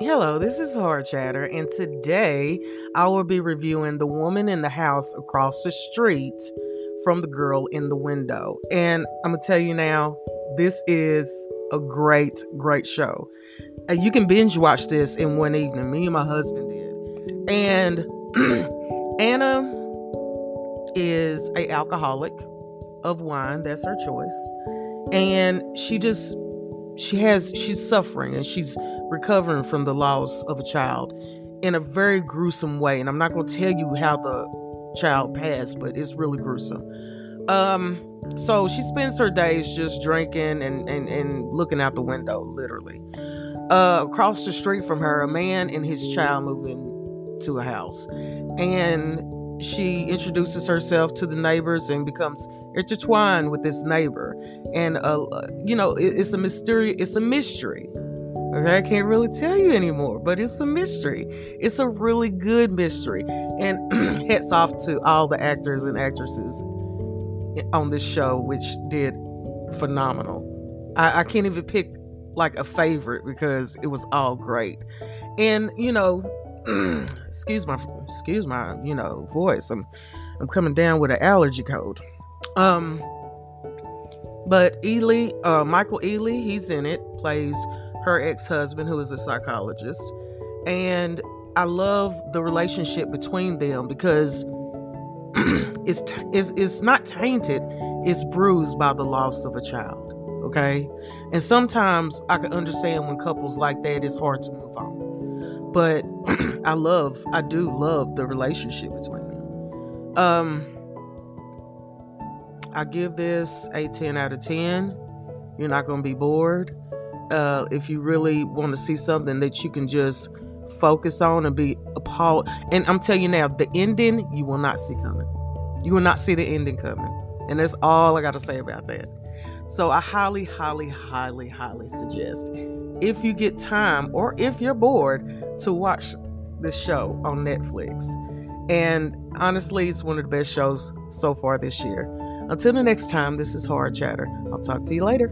Hello, this is Hard Chatter, and today I will be reviewing The Woman in the House Across the Street from the Girl in the Window. And I'm gonna tell you now, this is a great, great show. Uh, you can binge watch this in one evening. Me and my husband did. And Anna is a alcoholic of wine. That's her choice. And she just she has she's suffering and she's recovering from the loss of a child in a very gruesome way and i'm not going to tell you how the child passed but it's really gruesome. Um so she spends her days just drinking and and, and looking out the window literally. Uh across the street from her a man and his child move into a house and she introduces herself to the neighbors and becomes intertwined with this neighbor. And uh, you know it, it's a mystery it's a mystery okay? I can't really tell you anymore but it's a mystery. It's a really good mystery. And hats off to all the actors and actresses on this show which did phenomenal. I, I can't even pick like a favorite because it was all great. And you know excuse my excuse my you know voice. I'm i'm coming down with an allergy code um but Ealy, uh, Michael Ealy, he's in it, plays her ex-husband who is a psychologist. And I love the relationship between them because it's, t- it's it's not tainted, it's bruised by the loss of a child. Okay? And sometimes I can understand when couples like that it's hard to move on. But I love, I do love the relationship between them. Um I give this a 10 out of 10. You're not going to be bored. Uh, if you really want to see something that you can just focus on and be appalled. And I'm telling you now, the ending you will not see coming. You will not see the ending coming. And that's all I got to say about that. So I highly, highly, highly, highly suggest if you get time or if you're bored to watch this show on Netflix. And honestly, it's one of the best shows so far this year. Until the next time, this is Hard Chatter. I'll talk to you later.